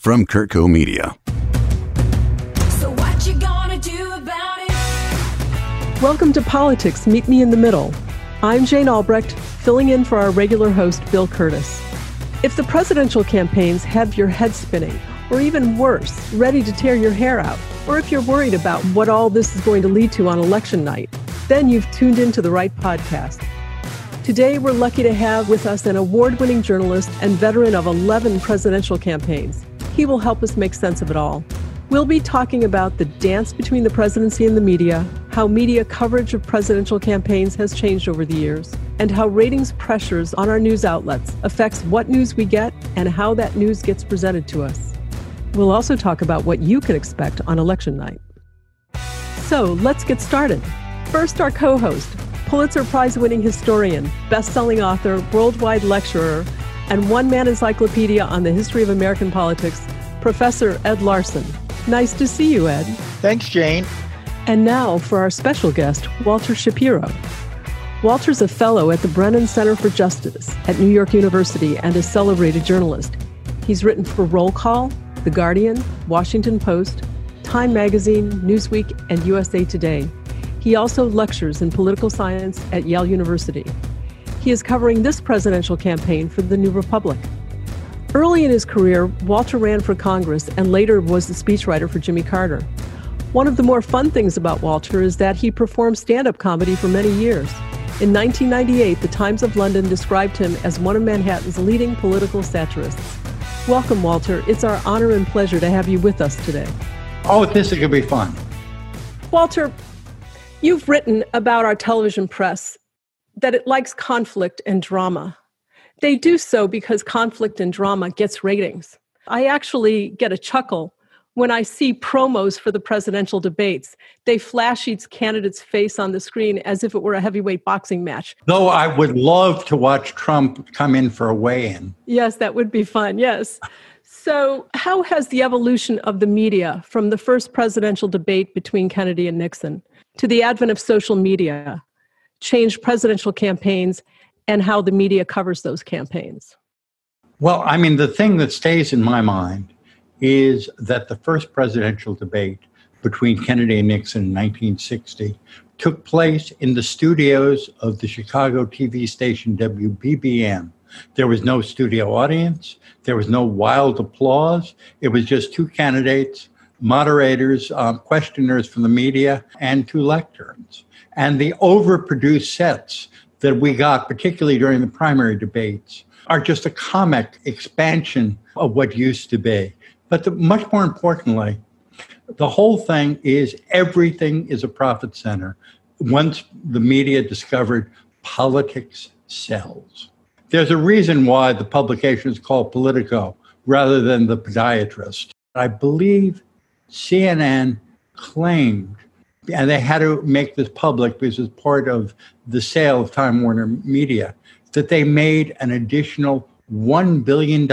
from Kurtco Media. So what you gonna do about it? Welcome to Politics Meet Me in the Middle. I'm Jane Albrecht, filling in for our regular host, Bill Kurtis. If the presidential campaigns have your head spinning, or even worse, ready to tear your hair out, or if you're worried about what all this is going to lead to on election night, then you've tuned into the right podcast. Today, we're lucky to have with us an award winning journalist and veteran of 11 presidential campaigns. He will help us make sense of it all. We'll be talking about the dance between the presidency and the media, how media coverage of presidential campaigns has changed over the years, and how ratings pressures on our news outlets affects what news we get and how that news gets presented to us. We'll also talk about what you can expect on election night. So let's get started. First, our co host, Pulitzer Prize winning historian, best selling author, worldwide lecturer, and one man encyclopedia on the history of American politics, Professor Ed Larson. Nice to see you, Ed. Thanks, Jane. And now for our special guest, Walter Shapiro. Walter's a fellow at the Brennan Center for Justice at New York University and a celebrated journalist. He's written for Roll Call, The Guardian, Washington Post, Time Magazine, Newsweek, and USA Today. He also lectures in political science at Yale University. He is covering this presidential campaign for the New Republic. Early in his career, Walter ran for Congress and later was the speechwriter for Jimmy Carter. One of the more fun things about Walter is that he performed stand up comedy for many years. In 1998, the Times of London described him as one of Manhattan's leading political satirists. Welcome, Walter. It's our honor and pleasure to have you with us today. Oh, this is going to be fun. Walter, You've written about our television press that it likes conflict and drama. They do so because conflict and drama gets ratings. I actually get a chuckle when I see promos for the presidential debates. They flash each candidate's face on the screen as if it were a heavyweight boxing match. Though I would love to watch Trump come in for a weigh in. Yes, that would be fun. Yes. So, how has the evolution of the media from the first presidential debate between Kennedy and Nixon to the advent of social media changed presidential campaigns and how the media covers those campaigns? Well, I mean, the thing that stays in my mind is that the first presidential debate between Kennedy and Nixon in 1960 took place in the studios of the Chicago TV station WBBM. There was no studio audience, there was no wild applause. It was just two candidates moderators, um, questioners from the media, and two lecterns. And the overproduced sets that we got, particularly during the primary debates, are just a comic expansion of what used to be. But the, much more importantly, the whole thing is everything is a profit center. Once the media discovered politics sells. There's a reason why the publication is called Politico rather than the podiatrist. I believe CNN claimed, and they had to make this public because it was part of the sale of Time Warner Media, that they made an additional $1 billion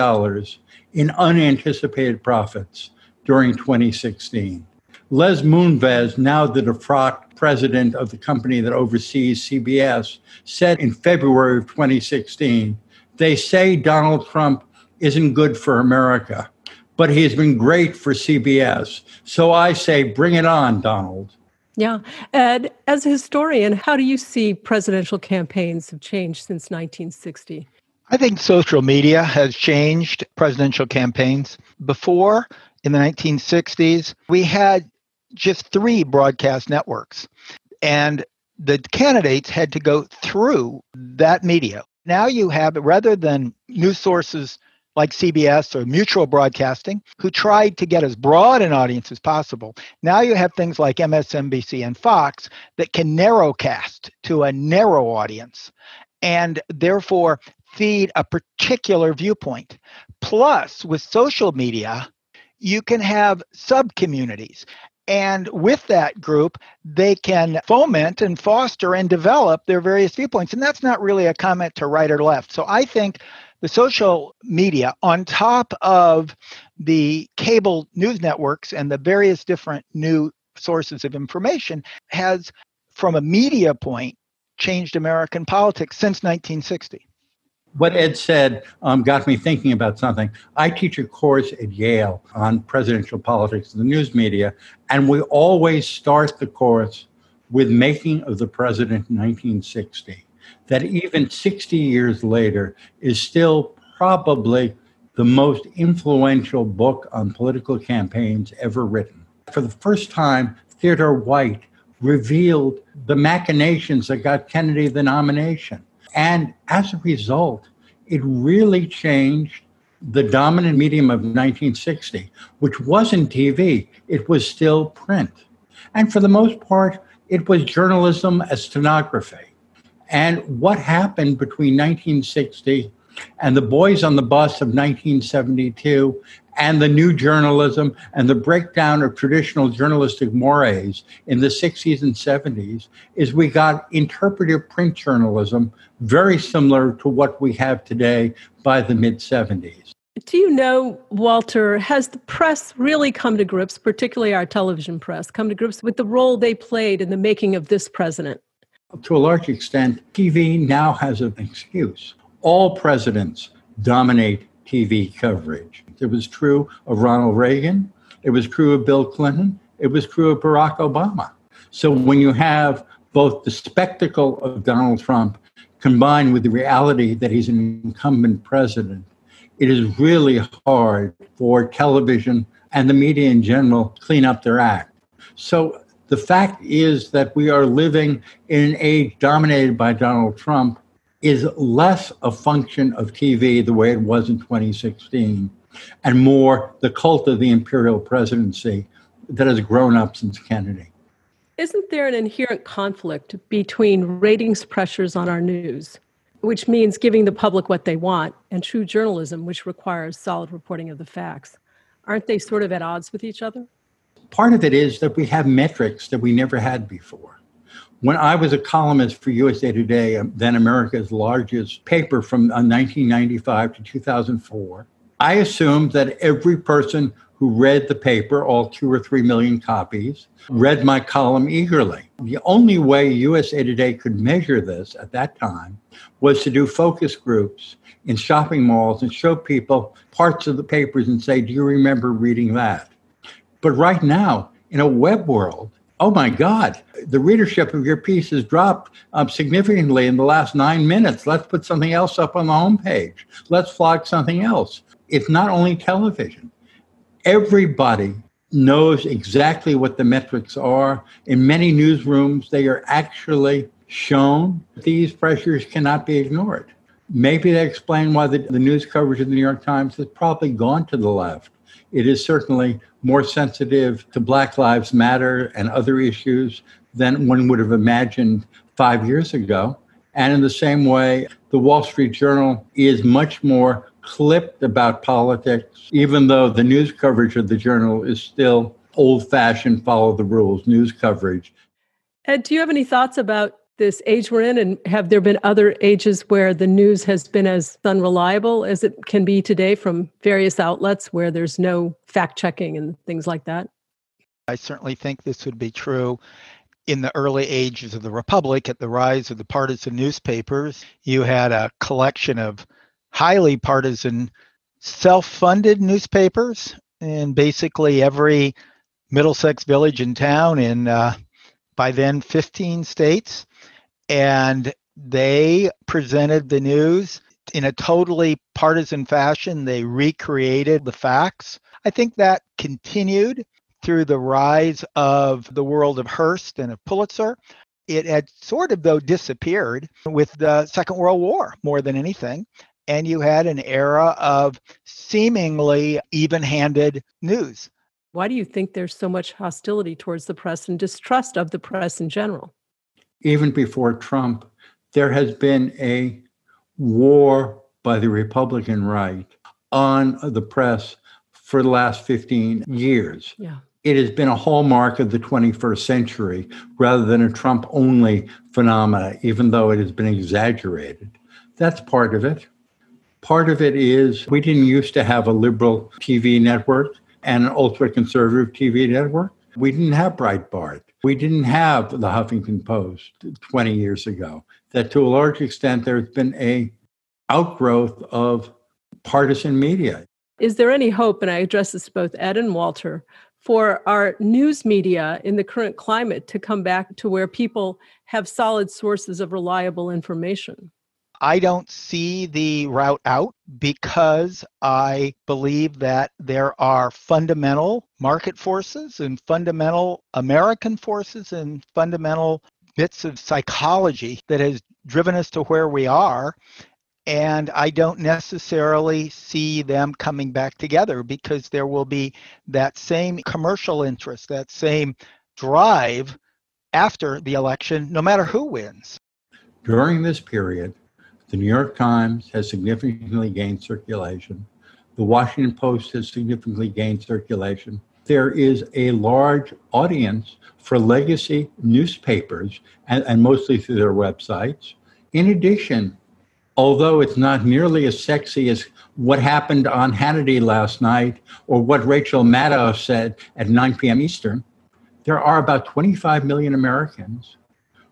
in unanticipated profits during 2016. Les Moonves, now the defrocked president of the company that oversees CBS, said in February of 2016 they say Donald Trump isn't good for America but he has been great for CBS. So I say, bring it on, Donald. Yeah. Ed, as a historian, how do you see presidential campaigns have changed since 1960? I think social media has changed presidential campaigns. Before, in the 1960s, we had just three broadcast networks, and the candidates had to go through that media. Now you have, rather than news sources like CBS or Mutual Broadcasting, who tried to get as broad an audience as possible. Now you have things like MSNBC and Fox that can narrowcast to a narrow audience and therefore feed a particular viewpoint. Plus, with social media, you can have sub communities. And with that group, they can foment and foster and develop their various viewpoints. And that's not really a comment to right or left. So I think the social media on top of the cable news networks and the various different new sources of information has from a media point changed american politics since 1960 what Ed said um, got me thinking about something. I teach a course at Yale on presidential politics and the news media, and we always start the course with Making of the President in 1960. That even 60 years later is still probably the most influential book on political campaigns ever written. For the first time, Theodore White revealed the machinations that got Kennedy the nomination. And as a result, it really changed the dominant medium of 1960, which wasn't TV, it was still print. And for the most part, it was journalism as stenography. And what happened between 1960 and the boys on the bus of 1972 and the new journalism and the breakdown of traditional journalistic mores in the 60s and 70s is we got interpretive print journalism very similar to what we have today by the mid 70s. Do you know, Walter, has the press really come to grips, particularly our television press, come to grips with the role they played in the making of this president? To a large extent, TV now has an excuse. All presidents dominate TV coverage. It was true of Ronald Reagan, it was true of Bill Clinton, it was true of Barack Obama. So when you have both the spectacle of Donald Trump combined with the reality that he's an incumbent president, it is really hard for television and the media in general clean up their act. So the fact is that we are living in an age dominated by Donald Trump is less a function of TV the way it was in 2016 and more the cult of the imperial presidency that has grown up since Kennedy. Isn't there an inherent conflict between ratings pressures on our news, which means giving the public what they want, and true journalism, which requires solid reporting of the facts? Aren't they sort of at odds with each other? Part of it is that we have metrics that we never had before. When I was a columnist for USA Today, um, then America's largest paper from 1995 uh, to 2004, I assumed that every person who read the paper, all two or three million copies, read my column eagerly. The only way USA Today could measure this at that time was to do focus groups in shopping malls and show people parts of the papers and say, Do you remember reading that? But right now, in a web world, oh my God, the readership of your piece has dropped um, significantly in the last nine minutes. Let's put something else up on the homepage. Let's flog something else. It's not only television everybody knows exactly what the metrics are. In many newsrooms, they are actually shown. These pressures cannot be ignored. Maybe they explain why the, the news coverage of the New York Times has probably gone to the left. It is certainly more sensitive to Black Lives Matter and other issues than one would have imagined five years ago. And in the same way, the Wall Street Journal is much more clipped about politics, even though the news coverage of the journal is still old fashioned, follow the rules news coverage. Ed, do you have any thoughts about this age we're in? And have there been other ages where the news has been as unreliable as it can be today from various outlets where there's no fact checking and things like that? I certainly think this would be true in the early ages of the Republic, at the rise of the partisan newspapers, you had a collection of highly partisan, self funded newspapers in basically every Middlesex village and town in uh, by then 15 states. And they presented the news in a totally partisan fashion. They recreated the facts. I think that continued through the rise of the world of Hearst and of Pulitzer. It had sort of, though, disappeared with the Second World War more than anything and you had an era of seemingly even handed news. Why do you think there's so much hostility towards the press and distrust of the press in general? Even before Trump, there has been a war by the Republican right on the press for the last 15 years. Yeah. It has been a hallmark of the 21st century rather than a Trump only phenomena, even though it has been exaggerated. That's part of it. Part of it is we didn't used to have a liberal TV network and an ultra conservative TV network. We didn't have Breitbart. We didn't have the Huffington Post 20 years ago. That to a large extent, there's been a outgrowth of partisan media. Is there any hope, and I address this to both Ed and Walter, for our news media in the current climate to come back to where people have solid sources of reliable information? I don't see the route out because I believe that there are fundamental market forces and fundamental American forces and fundamental bits of psychology that has driven us to where we are. And I don't necessarily see them coming back together because there will be that same commercial interest, that same drive after the election, no matter who wins. During this period, the New York Times has significantly gained circulation. The Washington Post has significantly gained circulation. There is a large audience for legacy newspapers, and, and mostly through their websites. In addition, although it's not nearly as sexy as what happened on Hannity last night or what Rachel Maddow said at 9 p.m. Eastern, there are about 25 million Americans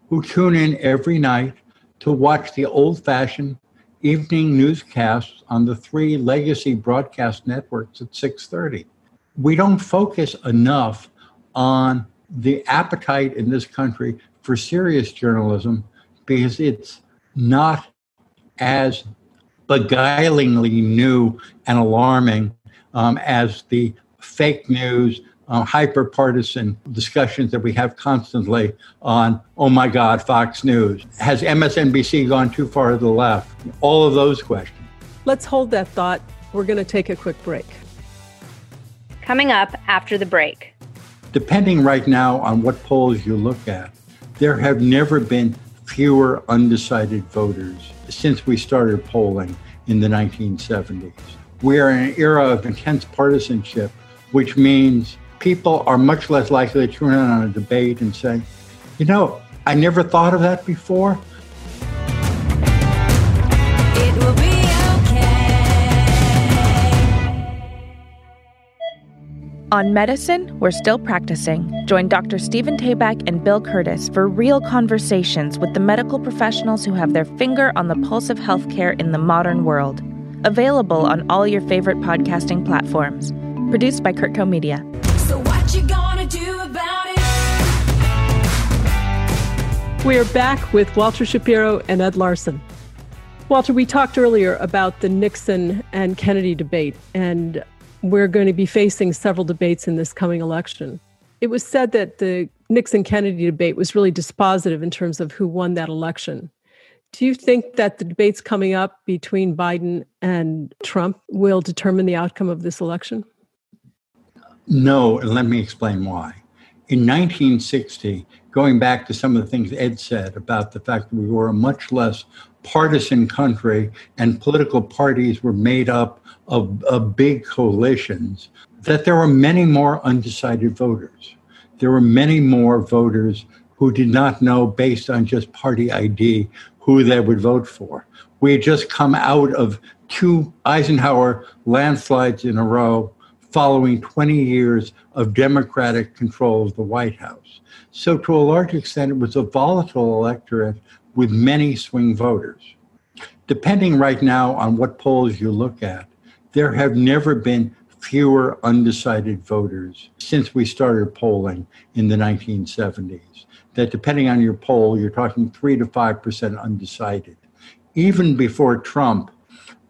who tune in every night to watch the old fashioned evening newscasts on the three legacy broadcast networks at 6:30. We don't focus enough on the appetite in this country for serious journalism because it's not as beguilingly new and alarming um, as the fake news uh, hyper partisan discussions that we have constantly on, oh my God, Fox News. Has MSNBC gone too far to the left? All of those questions. Let's hold that thought. We're going to take a quick break. Coming up after the break. Depending right now on what polls you look at, there have never been fewer undecided voters since we started polling in the 1970s. We are in an era of intense partisanship, which means people are much less likely to tune in on a debate and say, you know, I never thought of that before. On medicine, we're still practicing. Join Dr. Stephen Tabak and Bill Kurtis for real conversations with the medical professionals who have their finger on the pulse of healthcare in the modern world. Available on all your favorite podcasting platforms. Produced by Kurtco Media. We are back with Walter Shapiro and Ed Larson. Walter, we talked earlier about the Nixon and Kennedy debate, and we're going to be facing several debates in this coming election. It was said that the Nixon Kennedy debate was really dispositive in terms of who won that election. Do you think that the debates coming up between Biden and Trump will determine the outcome of this election? No, and let me explain why. In 1960, going back to some of the things Ed said about the fact that we were a much less partisan country and political parties were made up of, of big coalitions, that there were many more undecided voters. There were many more voters who did not know, based on just party ID, who they would vote for. We had just come out of two Eisenhower landslides in a row following 20 years of Democratic control of the White House. So, to a large extent, it was a volatile electorate with many swing voters. Depending right now on what polls you look at, there have never been fewer undecided voters since we started polling in the 1970s. That depending on your poll, you're talking 3 to 5% undecided. Even before Trump,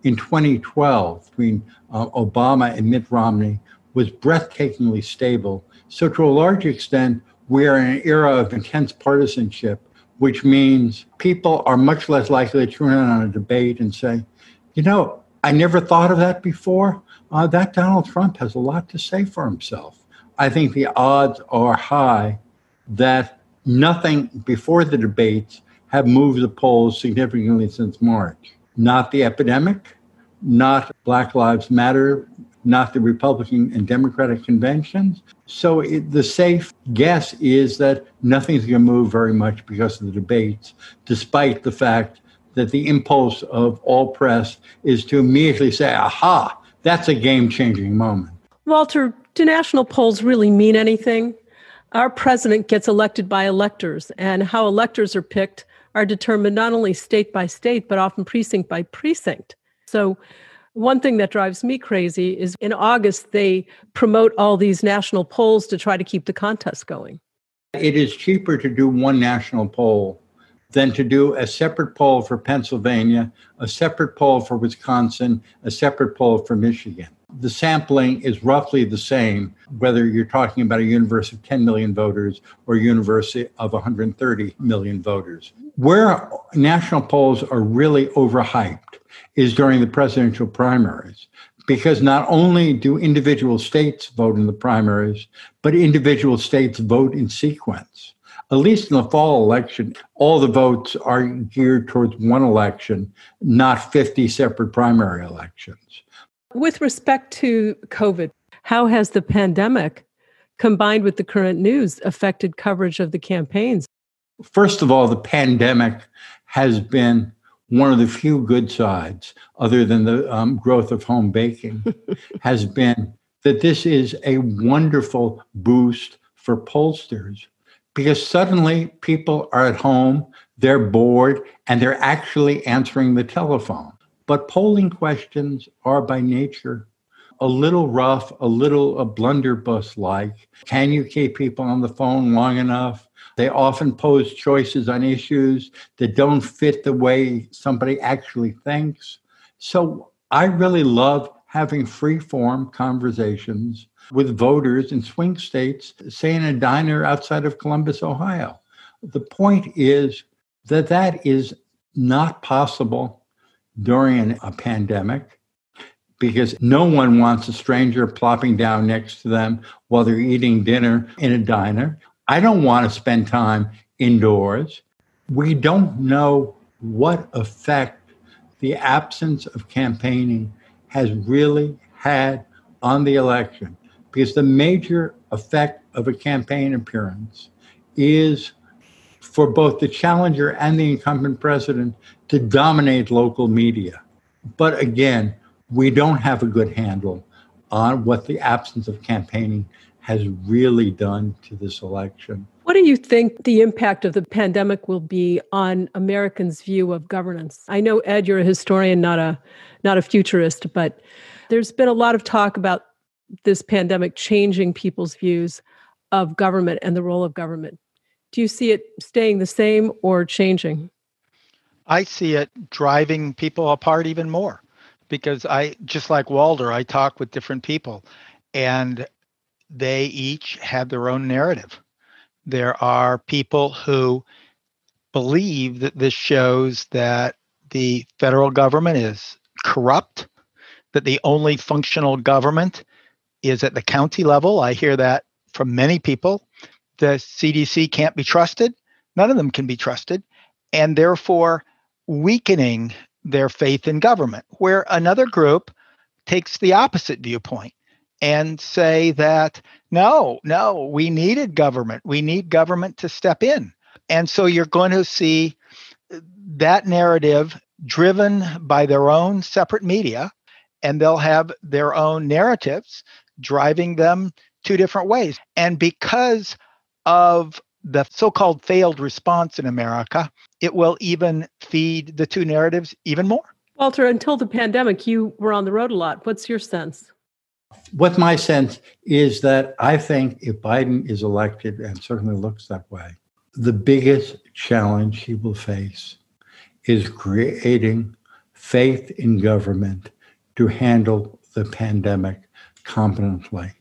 in 2012, between uh, Obama and Mitt Romney, was breathtakingly stable. So, to a large extent, we are in an era of intense partisanship, which means people are much less likely to tune in on a debate and say, you know, I never thought of that before. Uh, that Donald Trump has a lot to say for himself. I think the odds are high that nothing before the debates have moved the polls significantly since March. Not the epidemic, not Black Lives Matter, not the Republican and Democratic conventions. So it, the safe guess is that nothing's going to move very much because of the debates, despite the fact that the impulse of all press is to immediately say, aha, that's a game changing moment. Walter, do national polls really mean anything? Our president gets elected by electors, and how electors are picked are determined not only state by state, but often precinct by precinct. So, one thing that drives me crazy is in August, they promote all these national polls to try to keep the contest going. It is cheaper to do one national poll than to do a separate poll for Pennsylvania, a separate poll for Wisconsin, a separate poll for Michigan. The sampling is roughly the same, whether you're talking about a universe of 10 million voters or a universe of 130 million voters. Where national polls are really overhyped is during the presidential primaries because not only do individual states vote in the primaries, but individual states vote in sequence. At least in the fall election, all the votes are geared towards one election, not 50 separate primary elections. With respect to COVID, how has the pandemic combined with the current news affected coverage of the campaigns? First of all, the pandemic has been one of the few good sides, other than the um, growth of home baking, has been that this is a wonderful boost for pollsters because suddenly people are at home, they're bored, and they're actually answering the telephone. But polling questions are by nature a little rough, a little a blunderbuss like. Can you keep people on the phone long enough? They often pose choices on issues that don't fit the way somebody actually thinks. So I really love having free form conversations with voters in swing states, say in a diner outside of Columbus, Ohio. The point is that that is not possible during a pandemic because no one wants a stranger plopping down next to them while they're eating dinner in a diner. I don't want to spend time indoors. We don't know what effect the absence of campaigning has really had on the election because the major effect of a campaign appearance is for both the challenger and the incumbent president to dominate local media. But again, we don't have a good handle on what the absence of campaigning has really done to this election. What do you think the impact of the pandemic will be on Americans' view of governance? I know Ed, you're a historian, not a not a futurist, but there's been a lot of talk about this pandemic changing people's views of government and the role of government. Do you see it staying the same or changing? I see it driving people apart even more because I just like Walter, I talk with different people and they each have their own narrative. There are people who believe that this shows that the federal government is corrupt, that the only functional government is at the county level. I hear that from many people. The CDC can't be trusted. None of them can be trusted. And therefore, weakening their faith in government, where another group takes the opposite viewpoint and say that no, no, we needed government. We need government to step in. And so you're going to see uh, that narrative driven by their own separate media, and they'll have their own narratives driving them two different ways. And because of the so called failed response in America, it will even feed the two narratives even more. Walter, until the pandemic, you were on the road a lot. What's your sense? What my sense is that I think if Biden is elected, and certainly looks that way, the biggest challenge he will face is creating faith in government to handle the pandemic competently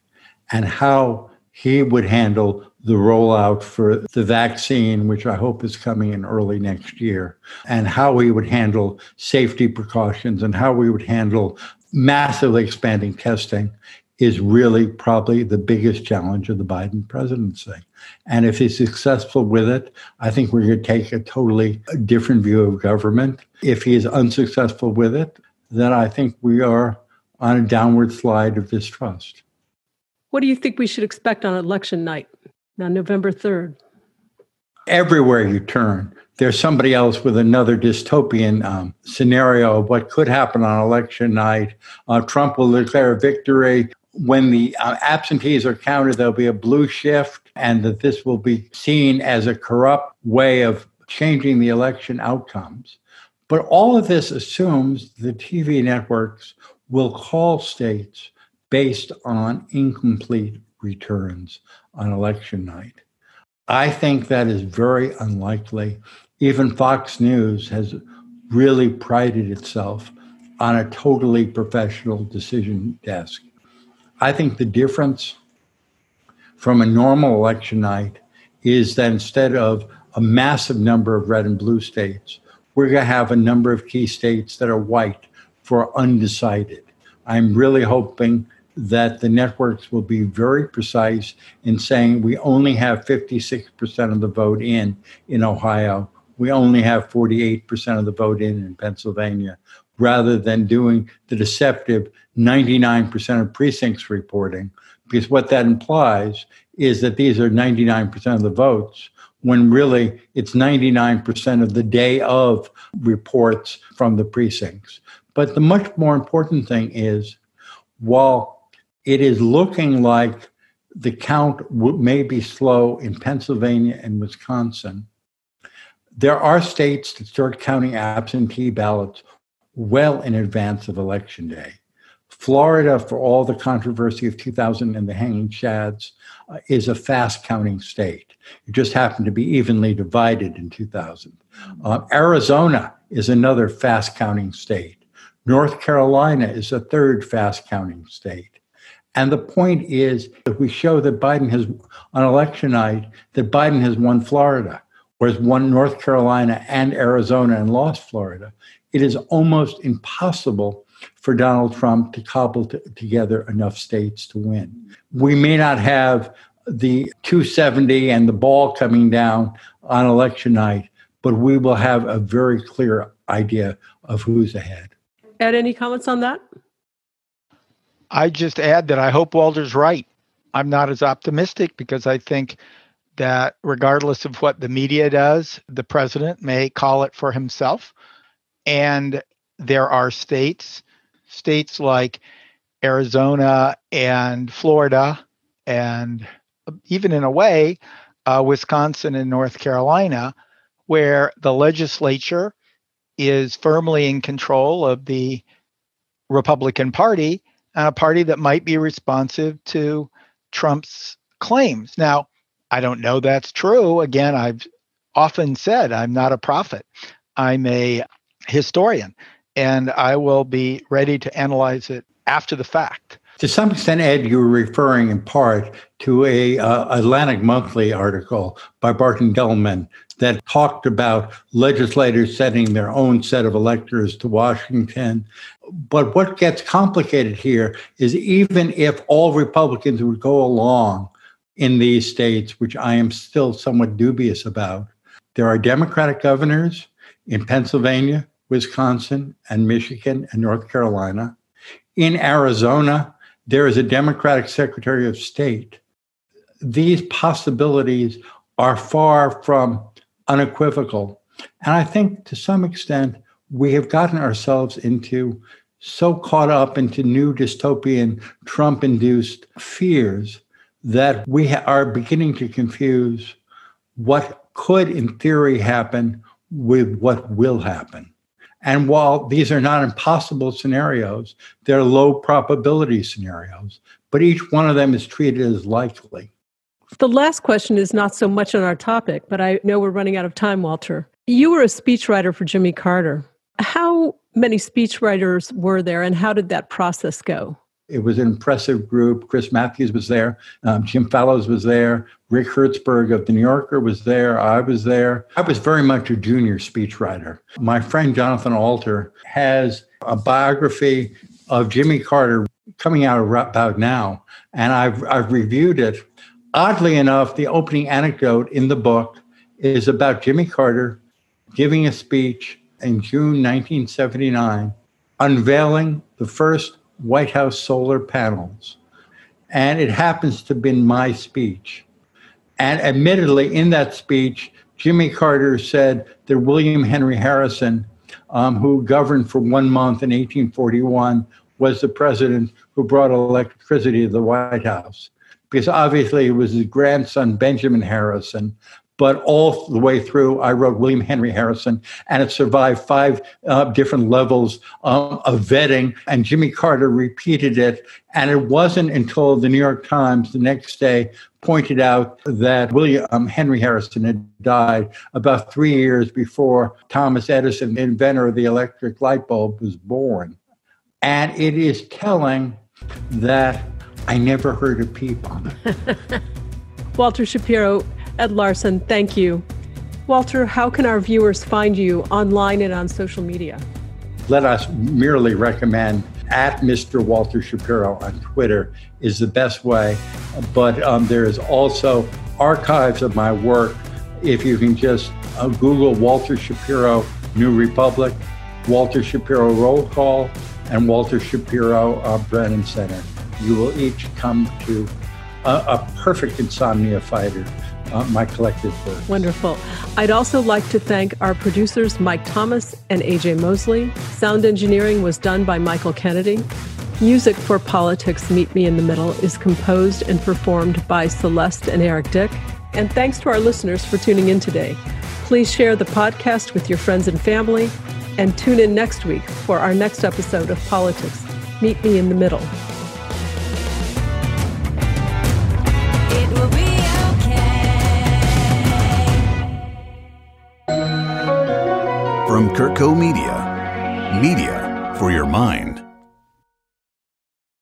and how he would handle the rollout for the vaccine, which I hope is coming in early next year, and how we would handle safety precautions and how we would handle massively expanding testing is really probably the biggest challenge of the Biden presidency. And if he's successful with it, I think we're going to take a totally different view of government. If he is unsuccessful with it, then I think we are on a downward slide of distrust. What do you think we should expect on election night? on November 3rd. Everywhere you turn, there's somebody else with another dystopian um, scenario of what could happen on election night. Uh, Trump will declare victory. When the uh, absentees are counted, there'll be a blue shift, and that this will be seen as a corrupt way of changing the election outcomes. But all of this assumes the TV networks will call states based on incomplete returns on election night. I think that is very unlikely. Even Fox News has really prided itself on a totally professional decision desk. I think the difference from a normal election night is that instead of a massive number of red and blue states, we're going to have a number of key states that are white for undecided. I'm really hoping that the networks will be very precise in saying we only have 56% of the vote in in Ohio. We only have 48% of the vote in in Pennsylvania, rather than doing the deceptive 99% of precincts reporting. Because what that implies is that these are 99% of the votes, when really it's 99% of the day of reports from the precincts. But the much more important thing is while it is looking like the count may be slow in Pennsylvania and Wisconsin, there are states that start counting absentee ballots well in advance of election day. Florida, for all the controversy of 2000 and the hanging chads, uh, is a fast counting state. It just happened to be evenly divided in 2000. Uh, Arizona is another fast counting state. North Carolina is a third fast counting state. And the point is that we show that Biden has, on election night, that Biden has won Florida, whereas won North Carolina and Arizona and lost Florida. It is almost impossible for Donald Trump to cobble t- together enough states to win. We may not have the 270 and the ball coming down on election night, but we will have a very clear idea of who's ahead. Ed, any comments on that? I just add that I hope Walter's right. I'm not as optimistic because I think that regardless of what the media does, the president may call it for himself. And there are states, states like Arizona and Florida, and even in a way, uh, Wisconsin and North Carolina, where the legislature is firmly in control of the Republican Party a party that might be responsive to Trump's claims. Now, I don't know that's true. Again, I've often said I'm not a prophet, I'm a historian, and I will be ready to analyze it after the fact. To some extent, Ed, you were referring in part to a uh, Atlantic Monthly article by Barton Gellman that talked about legislators sending their own set of electors to Washington. But what gets complicated here is even if all Republicans would go along in these states, which I am still somewhat dubious about, there are Democratic governors in Pennsylvania, Wisconsin, and Michigan and North Carolina. In Arizona, there is a Democratic Secretary of State. These possibilities are far from unequivocal. And I think to some extent, we have gotten ourselves into so caught up into new dystopian Trump induced fears that we are beginning to confuse what could, in theory, happen with what will happen. And while these are not impossible scenarios, they're low probability scenarios, but each one of them is treated as likely. The last question is not so much on our topic, but I know we're running out of time, Walter. You were a speechwriter for Jimmy Carter. How many speechwriters were there, and how did that process go? It was an impressive group. Chris Matthews was there. Um, Jim Fallows was there. Rick Hertzberg of The New Yorker was there. I was there. I was very much a junior speechwriter. My friend Jonathan Alter has a biography of Jimmy Carter coming out about now, and I've, I've reviewed it. Oddly enough, the opening anecdote in the book is about Jimmy Carter giving a speech in June 1979, unveiling the first White House solar panels. And it happens to have been my speech. And admittedly, in that speech, Jimmy Carter said that William Henry Harrison, um, who governed for one month in 1841, was the president who brought electricity to the White House. Because obviously it was his grandson, Benjamin Harrison, but all the way through, I wrote William Henry Harrison, and it survived five uh, different levels um, of vetting. And Jimmy Carter repeated it. And it wasn't until the New York Times the next day pointed out that William um, Henry Harrison had died about three years before Thomas Edison, the inventor of the electric light bulb, was born. And it is telling that I never heard a peep on it. Walter Shapiro, Ed Larson, thank you. Walter, how can our viewers find you online and on social media? Let us merely recommend at Mr. Walter Shapiro on Twitter is the best way. But um, there is also archives of my work. If you can just uh, Google Walter Shapiro New Republic, Walter Shapiro Roll Call, and Walter Shapiro uh, Brennan Center, you will each come to a, a perfect insomnia fighter uh, my collected work. Wonderful. I'd also like to thank our producers, Mike Thomas and AJ Mosley. Sound engineering was done by Michael Kennedy. Music for Politics Meet Me in the Middle is composed and performed by Celeste and Eric Dick. And thanks to our listeners for tuning in today. Please share the podcast with your friends and family and tune in next week for our next episode of Politics Meet Me in the Middle. From Kurtco Media, media for your mind.